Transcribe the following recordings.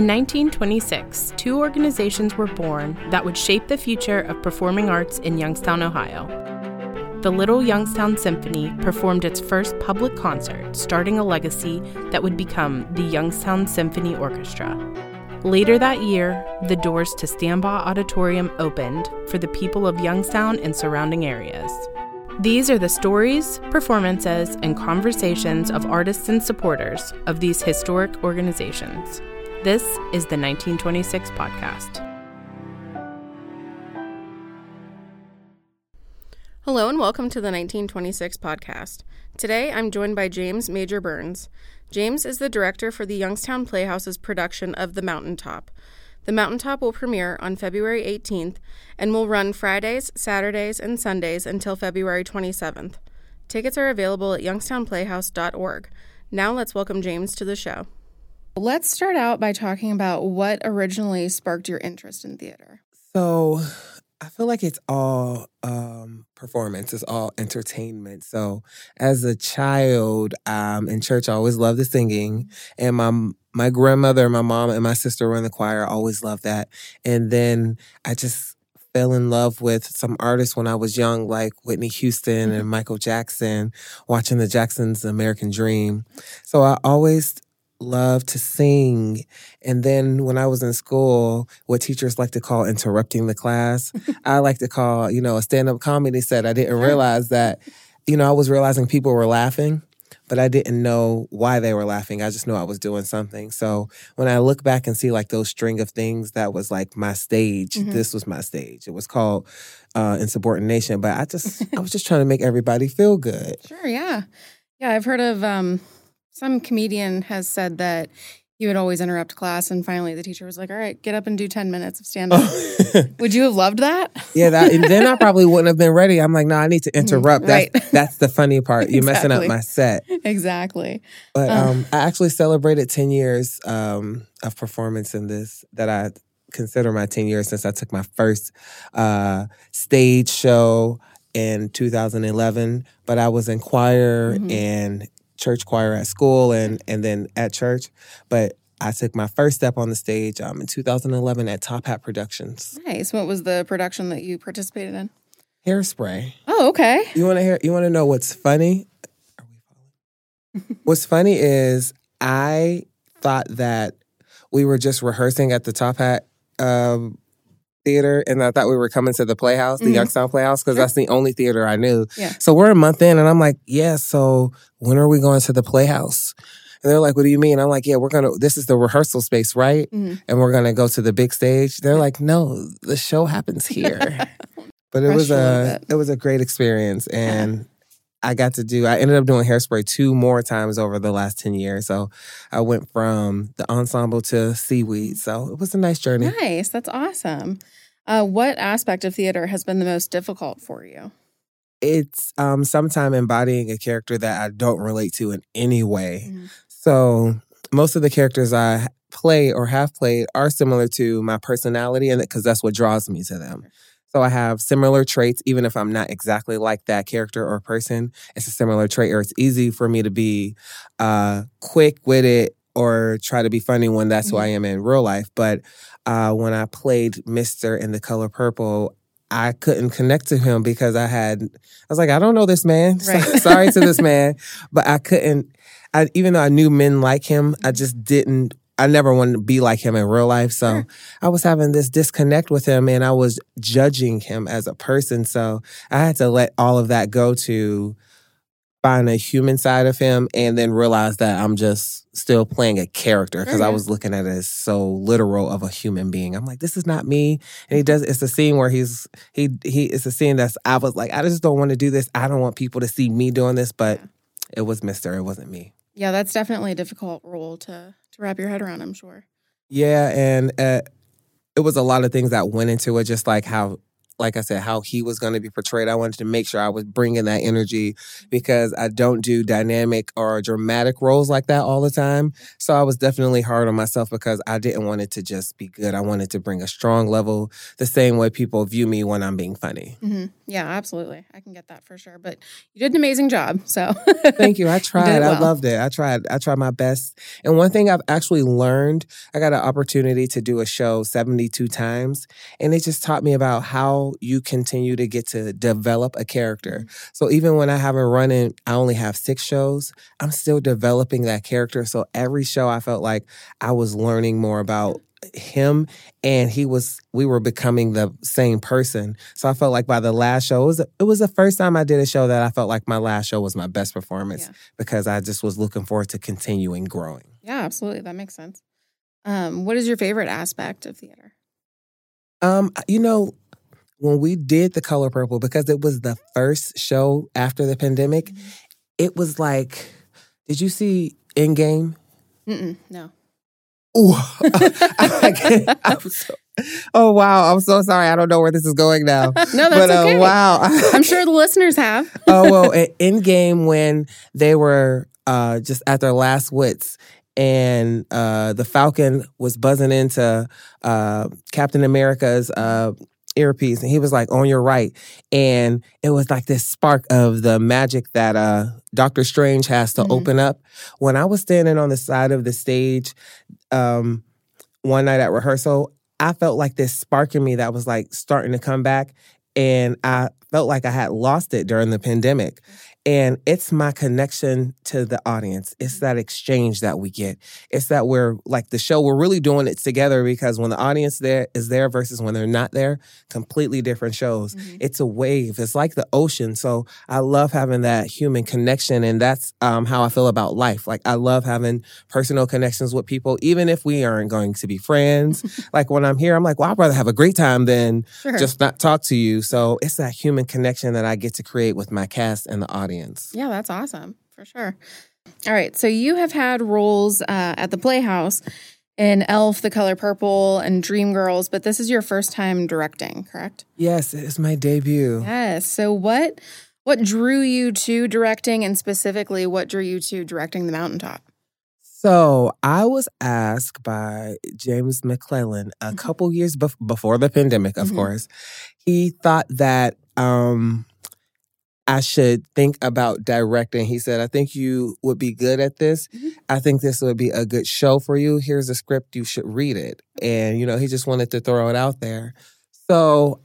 In 1926, two organizations were born that would shape the future of performing arts in Youngstown, Ohio. The Little Youngstown Symphony performed its first public concert, starting a legacy that would become the Youngstown Symphony Orchestra. Later that year, the doors to Stambaugh Auditorium opened for the people of Youngstown and surrounding areas. These are the stories, performances, and conversations of artists and supporters of these historic organizations. This is the 1926 podcast. Hello and welcome to the 1926 podcast. Today I'm joined by James Major Burns. James is the director for the Youngstown Playhouse's production of The Mountaintop. The Mountaintop will premiere on February 18th and will run Fridays, Saturdays, and Sundays until February 27th. Tickets are available at youngstownplayhouse.org. Now let's welcome James to the show. Let's start out by talking about what originally sparked your interest in theater. So, I feel like it's all um, performance, it's all entertainment. So, as a child um, in church, I always loved the singing, and my my grandmother, my mom, and my sister were in the choir. I always loved that. And then I just fell in love with some artists when I was young, like Whitney Houston and mm-hmm. Michael Jackson, watching the Jacksons' American Dream. So I always loved to sing. And then when I was in school, what teachers like to call interrupting the class, I like to call, you know, a stand up comedy set. I didn't realize that, you know, I was realizing people were laughing but I didn't know why they were laughing. I just knew I was doing something. So when I look back and see like those string of things, that was like my stage. Mm-hmm. This was my stage. It was called uh, Insubordination, but I just I was just trying to make everybody feel good. Sure, yeah, yeah. I've heard of um, some comedian has said that he would always interrupt class and finally the teacher was like all right get up and do 10 minutes of stand up would you have loved that? Yeah that, and then i probably wouldn't have been ready. I'm like no i need to interrupt. Right. that's, that's the funny part. You're exactly. messing up my set. Exactly. But um, i actually celebrated 10 years um, of performance in this that i consider my 10 years since i took my first uh, stage show in 2011 but i was in choir mm-hmm. and church choir at school and and then at church. But I took my first step on the stage um, in 2011 at Top Hat Productions. Nice. What was the production that you participated in? Hairspray. Oh, okay. You want to hear? You want to know what's funny? Are we following? what's funny is I thought that we were just rehearsing at the Top Hat um, theater and I thought we were coming to the Playhouse, the mm-hmm. Youngstown Playhouse, because sure. that's the only theater I knew. Yeah. So we're a month in and I'm like, yeah, so when are we going to the Playhouse? And they're like, what do you mean? I'm like, yeah, we're going to, this is the rehearsal space, right? Mm-hmm. And we're going to go to the big stage. They're like, no, the show happens here. but it was a, it was a great experience. And I got to do, I ended up doing hairspray two more times over the last 10 years. So I went from the ensemble to seaweed. So it was a nice journey. Nice. That's awesome. Uh, what aspect of theater has been the most difficult for you? It's um, sometimes embodying a character that I don't relate to in any way. Mm-hmm. So most of the characters I play or have played are similar to my personality, and because that's what draws me to them. So I have similar traits, even if I'm not exactly like that character or person. It's a similar trait, or it's easy for me to be uh, quick it, or try to be funny when that's mm-hmm. who I am in real life. But uh, when I played Mister in The Color Purple, I couldn't connect to him because I had, I was like, I don't know this man. Right. Sorry to this man, but I couldn't. I, even though I knew men like him, I just didn't I never wanted to be like him in real life. So sure. I was having this disconnect with him and I was judging him as a person. So I had to let all of that go to find a human side of him and then realize that I'm just still playing a character because I mm-hmm. was looking at it as so literal of a human being. I'm like, this is not me. And he does it's a scene where he's he he it's a scene that's I was like, I just don't want to do this. I don't want people to see me doing this, but it was Mr. It wasn't me. Yeah, that's definitely a difficult role to wrap your head around, I'm sure. Yeah, and uh, it was a lot of things that went into it, just like how like I said, how he was going to be portrayed. I wanted to make sure I was bringing that energy because I don't do dynamic or dramatic roles like that all the time. So I was definitely hard on myself because I didn't want it to just be good. I wanted to bring a strong level, the same way people view me when I'm being funny. Mm-hmm. Yeah, absolutely. I can get that for sure. But you did an amazing job. So thank you. I tried. Well. I loved it. I tried. I tried my best. And one thing I've actually learned, I got an opportunity to do a show 72 times, and it just taught me about how you continue to get to develop a character. Mm-hmm. So even when I haven't run in, I only have six shows, I'm still developing that character. So every show I felt like I was learning more about him and he was we were becoming the same person so i felt like by the last show it was it was the first time i did a show that i felt like my last show was my best performance yeah. because i just was looking forward to continuing growing yeah absolutely that makes sense um, what is your favorite aspect of theater um you know when we did the color purple because it was the first show after the pandemic mm-hmm. it was like did you see Endgame Mm-mm, no Ooh, so, oh wow! I'm so sorry. I don't know where this is going now. no, that's but, uh, okay. Wow, I'm sure the listeners have. oh well, Endgame when they were uh, just at their last wits, and uh, the Falcon was buzzing into uh, Captain America's uh, earpiece and he was like on your right and it was like this spark of the magic that uh Doctor Strange has to mm-hmm. open up when I was standing on the side of the stage um one night at rehearsal I felt like this spark in me that was like starting to come back and I felt like I had lost it during the pandemic and it's my connection to the audience. It's mm-hmm. that exchange that we get. It's that we're like the show, we're really doing it together because when the audience there is there versus when they're not there, completely different shows. Mm-hmm. It's a wave. It's like the ocean. So I love having that human connection. And that's um, how I feel about life. Like I love having personal connections with people, even if we aren't going to be friends. like when I'm here, I'm like, well, I'd rather have a great time than sure. just not talk to you. So it's that human connection that I get to create with my cast and the audience audience. Yeah, that's awesome for sure. All right, so you have had roles uh, at the Playhouse in Elf, The Color Purple, and Dreamgirls, but this is your first time directing, correct? Yes, it's my debut. Yes. So what what drew you to directing, and specifically, what drew you to directing The Mountaintop? So I was asked by James McClellan a mm-hmm. couple years bef- before the pandemic, of mm-hmm. course. He thought that um, I should think about directing. He said, I think you would be good at this. Mm-hmm. I think this would be a good show for you. Here's a script, you should read it. And, you know, he just wanted to throw it out there. So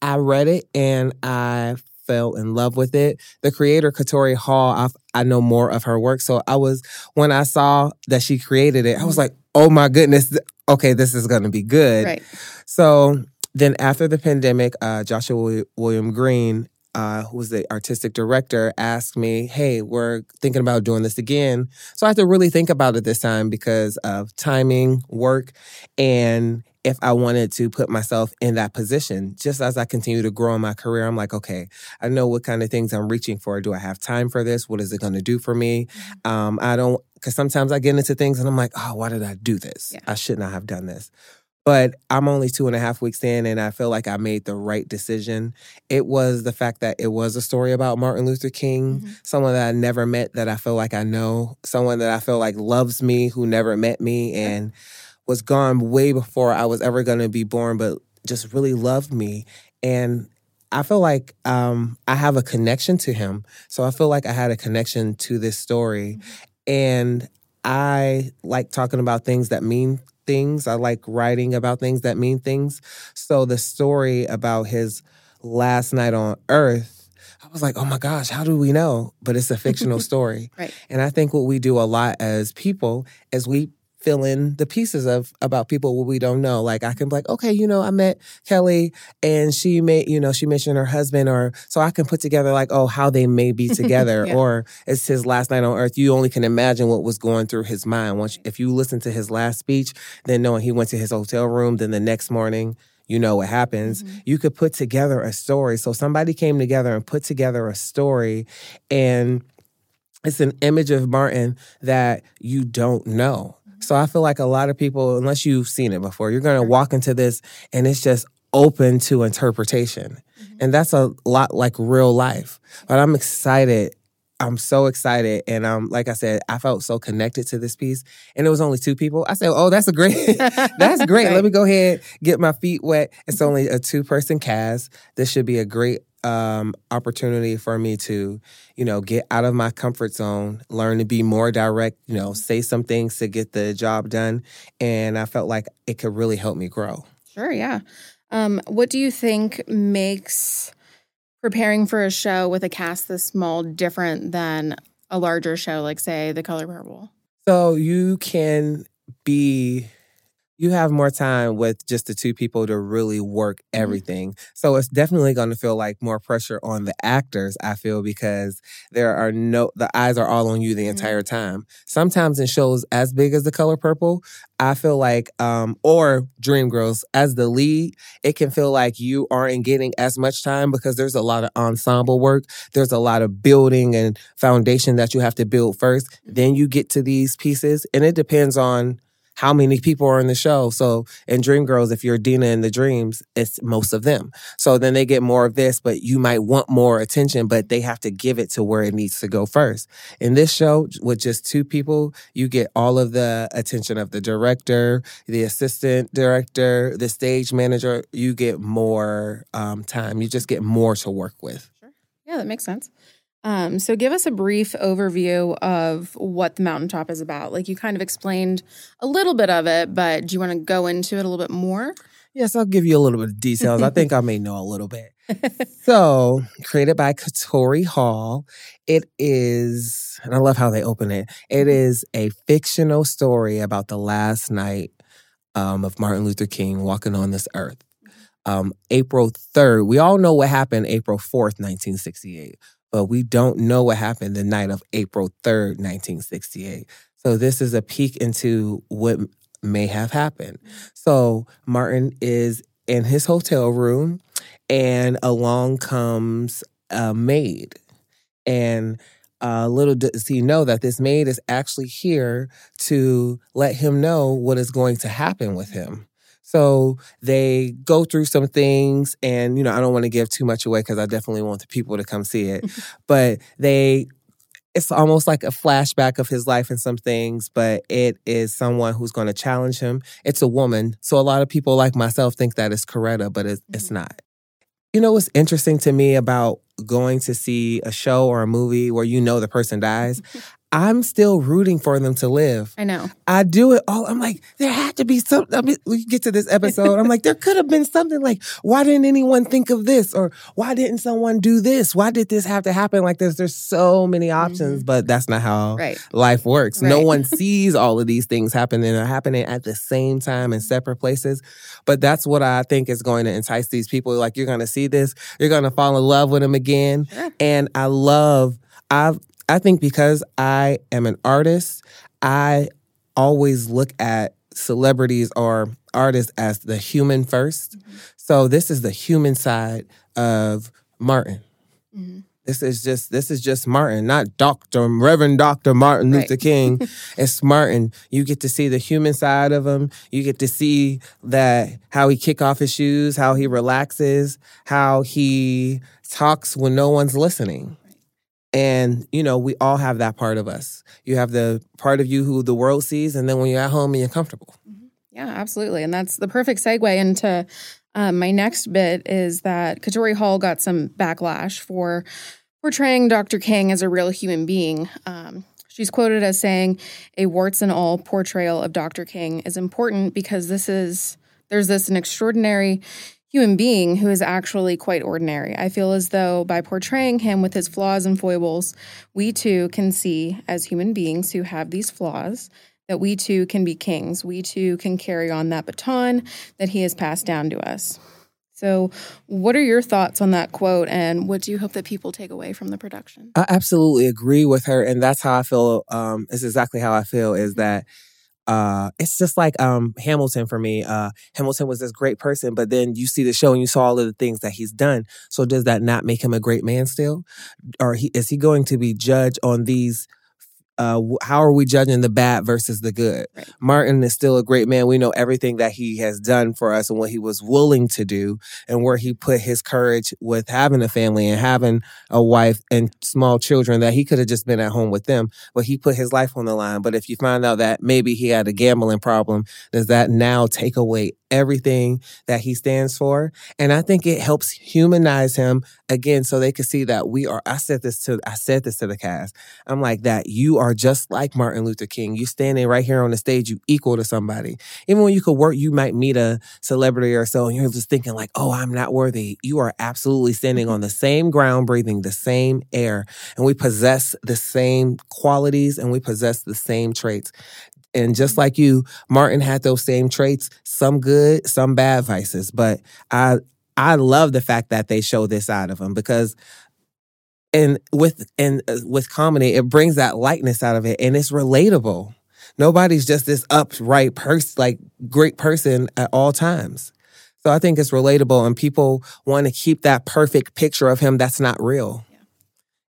I read it and I fell in love with it. The creator, Katori Hall, I've, i know more of her work. So I was, when I saw that she created it, I was mm-hmm. like, oh my goodness, okay, this is going to be good. Right. So then after the pandemic, uh, Joshua William Green uh, who was the artistic director, asked me, Hey, we're thinking about doing this again. So I had to really think about it this time because of timing, work, and if I wanted to put myself in that position. Just as I continue to grow in my career, I'm like, okay, I know what kind of things I'm reaching for. Do I have time for this? What is it going to do for me? Mm-hmm. Um, I don't, because sometimes I get into things and I'm like, oh, why did I do this? Yeah. I should not have done this. But I'm only two and a half weeks in, and I feel like I made the right decision. It was the fact that it was a story about Martin Luther King, mm-hmm. someone that I never met that I feel like I know, someone that I feel like loves me who never met me and was gone way before I was ever going to be born, but just really loved me. And I feel like um, I have a connection to him. So I feel like I had a connection to this story. Mm-hmm. And I like talking about things that mean things. I like writing about things that mean things. So the story about his last night on Earth, I was like, oh my gosh, how do we know? But it's a fictional story. Right. And I think what we do a lot as people is we fill in the pieces of about people we don't know. Like I can be like, okay, you know, I met Kelly and she made, you know, she mentioned her husband or so I can put together like, oh, how they may be together yeah. or it's his last night on earth. You only can imagine what was going through his mind. Once if you listen to his last speech, then knowing he went to his hotel room, then the next morning you know what happens. Mm-hmm. You could put together a story. So somebody came together and put together a story and it's an image of Martin that you don't know. So I feel like a lot of people, unless you've seen it before, you're going to walk into this and it's just open to interpretation. Mm-hmm. And that's a lot like real life. But I'm excited. I'm so excited. And um, like I said, I felt so connected to this piece. And it was only two people. I said, Oh, that's a great that's great. right. Let me go ahead, get my feet wet. It's mm-hmm. only a two person cast. This should be a great um, opportunity for me to, you know, get out of my comfort zone, learn to be more direct, you know, say some things to get the job done. And I felt like it could really help me grow. Sure, yeah. Um, what do you think makes preparing for a show with a cast this small different than a larger show, like, say, The Color Purple? So you can be you have more time with just the two people to really work mm-hmm. everything. Mm-hmm. So it's definitely going to feel like more pressure on the actors, I feel, because there are no, the eyes are all on you the mm-hmm. entire time. Sometimes in shows as big as The Color Purple, I feel like, um, or Dreamgirls, as the lead, it can feel like you aren't getting as much time because there's a lot of ensemble work. There's a lot of building and foundation that you have to build first. Mm-hmm. Then you get to these pieces, and it depends on how many people are in the show. So in Dreamgirls, if you're Deena in the Dreams, it's most of them. So then they get more of this, but you might want more attention, but they have to give it to where it needs to go first. In this show, with just two people, you get all of the attention of the director, the assistant director, the stage manager. You get more um, time. You just get more to work with. Sure. Yeah, that makes sense. Um, so give us a brief overview of what the mountaintop is about. Like you kind of explained a little bit of it, but do you want to go into it a little bit more? Yes, I'll give you a little bit of details. I think I may know a little bit. so, created by Katori Hall, it is, and I love how they open it. It mm-hmm. a fictional story about the last night um, of Martin Luther King walking on this earth. Mm-hmm. Um, April 3rd, we all know what happened April 4th, 1968 but we don't know what happened the night of April 3rd, 1968. So this is a peek into what may have happened. So Martin is in his hotel room and along comes a maid. And uh, little does he know that this maid is actually here to let him know what is going to happen with him. So they go through some things, and you know, I don't want to give too much away because I definitely want the people to come see it. but they it's almost like a flashback of his life and some things, but it is someone who's going to challenge him. It's a woman. So a lot of people like myself think that it's Coretta, but it's, mm-hmm. it's not. You know what's interesting to me about going to see a show or a movie where you know the person dies? I'm still rooting for them to live. I know. I do it all. I'm like, there had to be something. I mean, we get to this episode. I'm like, there could have been something like, why didn't anyone think of this? Or why didn't someone do this? Why did this have to happen like this? There's so many options, mm-hmm. but that's not how right. life works. Right. No one sees all of these things happening and happening at the same time in separate places. But that's what I think is going to entice these people. Like, you're going to see this, you're going to fall in love with them again. Sure. And I love, I've, I think because I am an artist, I always look at celebrities or artists as the human 1st mm-hmm. So this is the human side of Martin. Mm-hmm. This is just this is just Martin, not Doctor Reverend Doctor Martin Luther. King. it's Martin. You get to see the human side of him. You get to see that how he kick off his shoes, how he relaxes, how he talks when no one's listening. And, you know, we all have that part of us. You have the part of you who the world sees, and then when you're at home and you're comfortable. Mm-hmm. Yeah, absolutely. And that's the perfect segue into um, my next bit is that Katori Hall got some backlash for portraying Dr. King as a real human being. Um, she's quoted as saying, A warts and all portrayal of Dr. King is important because this is, there's this an extraordinary human being who is actually quite ordinary. I feel as though by portraying him with his flaws and foibles, we too can see as human beings who have these flaws that we too can be kings. We too can carry on that baton that he has passed down to us. So, what are your thoughts on that quote, and what do you hope that people take away from the production? I absolutely agree with her, and that's how I feel. Um, is exactly how I feel. Is that uh, it's just like um, Hamilton for me. Uh, Hamilton was this great person, but then you see the show and you saw all of the things that he's done. So does that not make him a great man still, or he, is he going to be judged on these uh, how are we judging the bad versus the good? Right. Martin is still a great man. We know everything that he has done for us and what he was willing to do and where he put his courage with having a family and having a wife and small children that he could have just been at home with them, but he put his life on the line. But if you find out that maybe he had a gambling problem, does that now take away everything that he stands for. And I think it helps humanize him again so they can see that we are I said this to I said this to the cast. I'm like that you are just like Martin Luther King. You standing right here on the stage, you equal to somebody. Even when you could work, you might meet a celebrity or so, and you're just thinking like, oh, I'm not worthy. You are absolutely standing mm-hmm. on the same ground, breathing the same air. And we possess the same qualities and we possess the same traits. And just like you, Martin had those same traits, some good, some bad vices. But I I love the fact that they show this side of him because and with and uh, with comedy, it brings that lightness out of it and it's relatable. Nobody's just this upright person, like great person at all times. So I think it's relatable and people want to keep that perfect picture of him that's not real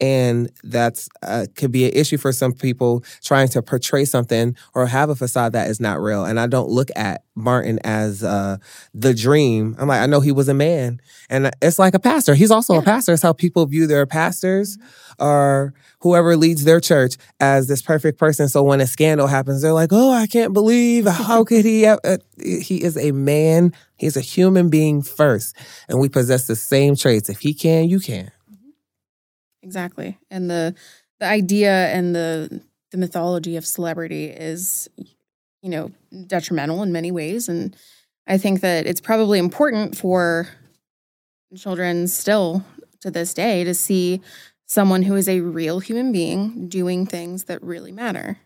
and that's uh, could be an issue for some people trying to portray something or have a facade that is not real. And i don't look at martin as uh, the dream. I'm like i know he was a man. And it's like a pastor. He's also yeah. a pastor. It's how people view their pastors or whoever leads their church as this perfect person. So when a scandal happens they're like oh i can't believe how could he have, uh, he is a man. He's a human being first. And we possess the same traits. If he can you can Exactly. And the the idea and the the mythology of celebrity is you know detrimental in many ways and I think that it's probably important for children still to this day to see someone who is a real human being doing things that really matter.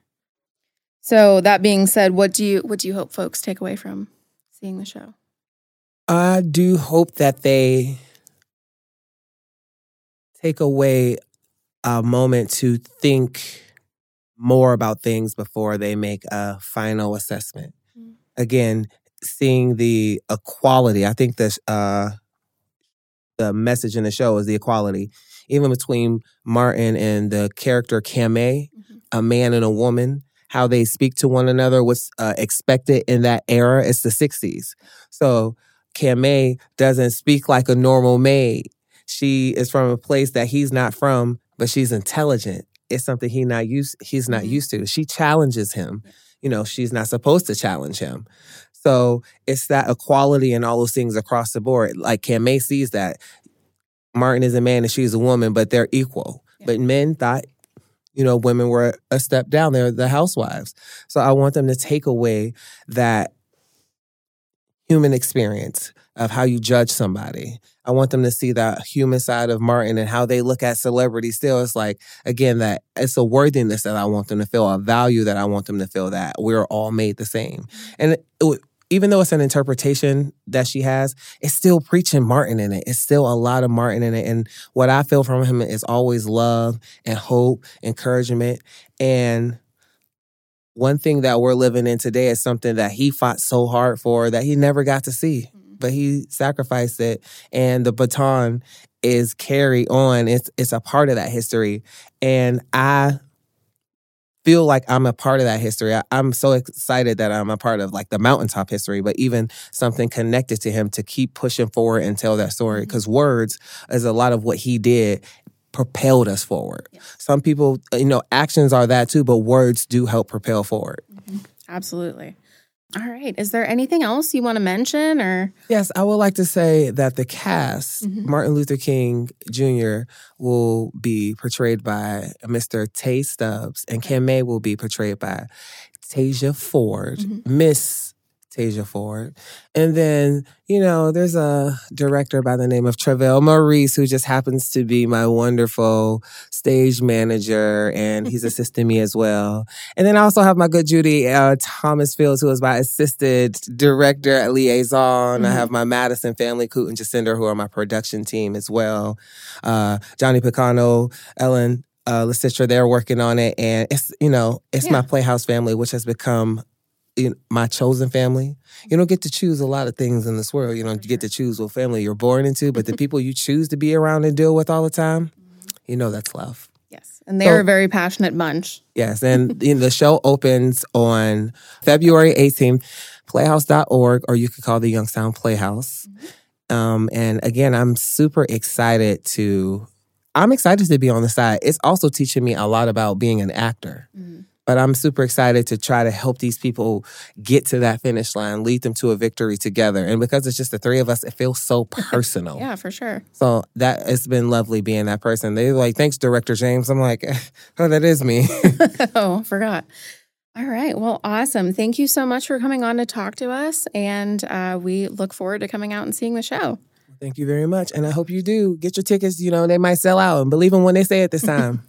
So that being said, what do you what do you hope folks take away from seeing the show? I do hope that they take away a moment to think more about things before they make a final assessment. Mm-hmm. Again, seeing the equality. I think the uh, the message in the show is the equality, even between Martin and the character Camae, mm-hmm. a man and a woman. How they speak to one another was uh, expected in that era. It's the '60s, so Camae doesn't speak like a normal maid she is from a place that he's not from, but she's intelligent. It's something he not used he's not mm-hmm. used to. She challenges him. You know, she's not supposed to challenge him. So it's that equality and all those things across the board. Like Camae sees that Martin is a man and she's a woman, but they're equal. Yeah. But men thought, you know, women were a step down. They're the housewives. So I want them to take away that human experience of how you judge somebody. I want them to see that human side of Martin and how they look at celebrity still. It's like, again, that it's a worthiness that I want them to feel, a value that I want them to feel that we're all made the same. Mm-hmm. And it, even though it's an interpretation that she has, it's still preaching Martin in it. It's still a lot of Martin in it. And what I feel from him is always love and hope, encouragement. And one thing that we're living in today is something that he fought so hard for that he never got to see but he sacrificed it and the baton is carried on. It's it's a part of that history. And I feel like I'm a part of that history. I, am so excited that I'm a part of like the mountaintop history, but even something connected to him to keep pushing forward and tell that story. Because mm-hmm. words is a lot of what he did propelled us forward. Yes. Some people, you know, actions are that too, but words do help propel forward. Mm-hmm. Absolutely. All right. Is there anything else you want to mention or? Yes, I would like to say that the cast, mm-hmm. Martin Luther King Jr. will be portrayed by Mr. Tay Stubbs and Camae will be portrayed by Tasia Ford. Mm-hmm. Tasia Ford. And then, you know, there's a director by the name of Travell Maurice who just happens to be my wonderful stage manager and he's assisting me as well. And then I also have my good Judy uh, Thomas Fields who is my assistant director at liaison. Mm-hmm. I have my Madison family, Coot and Jacinda, who are my production team as well. Uh, Johnny Picano, Ellen uh, LaCitra, they're working on it. And it's, you know, it's yeah. my Playhouse family, which has become you know, my chosen family. You don't get to choose a lot of things in this world. You you get to choose what family you're born into, but the people you choose to be around and deal with all the time, you know that's love. Yes. And they're so, a very passionate bunch. Yes. And you know, the show opens on February 18th, playhouse.org, or you could call the Youngstown Playhouse. Mm-hmm. Um, and again, I'm super excited to, I'm excited to be on the side. It's also teaching me a lot about being an actor. Mm-hmm. But I'm super excited to try to help these people get to that finish line, lead them to a victory together. And because it's just the three of us, it feels so personal. yeah, for sure. So that it's been lovely being that person. They're like, thanks, Director James. I'm like, oh, that is me. oh, forgot. All right. Well, awesome. Thank you so much for coming on to talk to us. And uh, we look forward to coming out and seeing the show. Thank you very much. And I hope you do get your tickets. You know, they might sell out and believe them when they say it this time.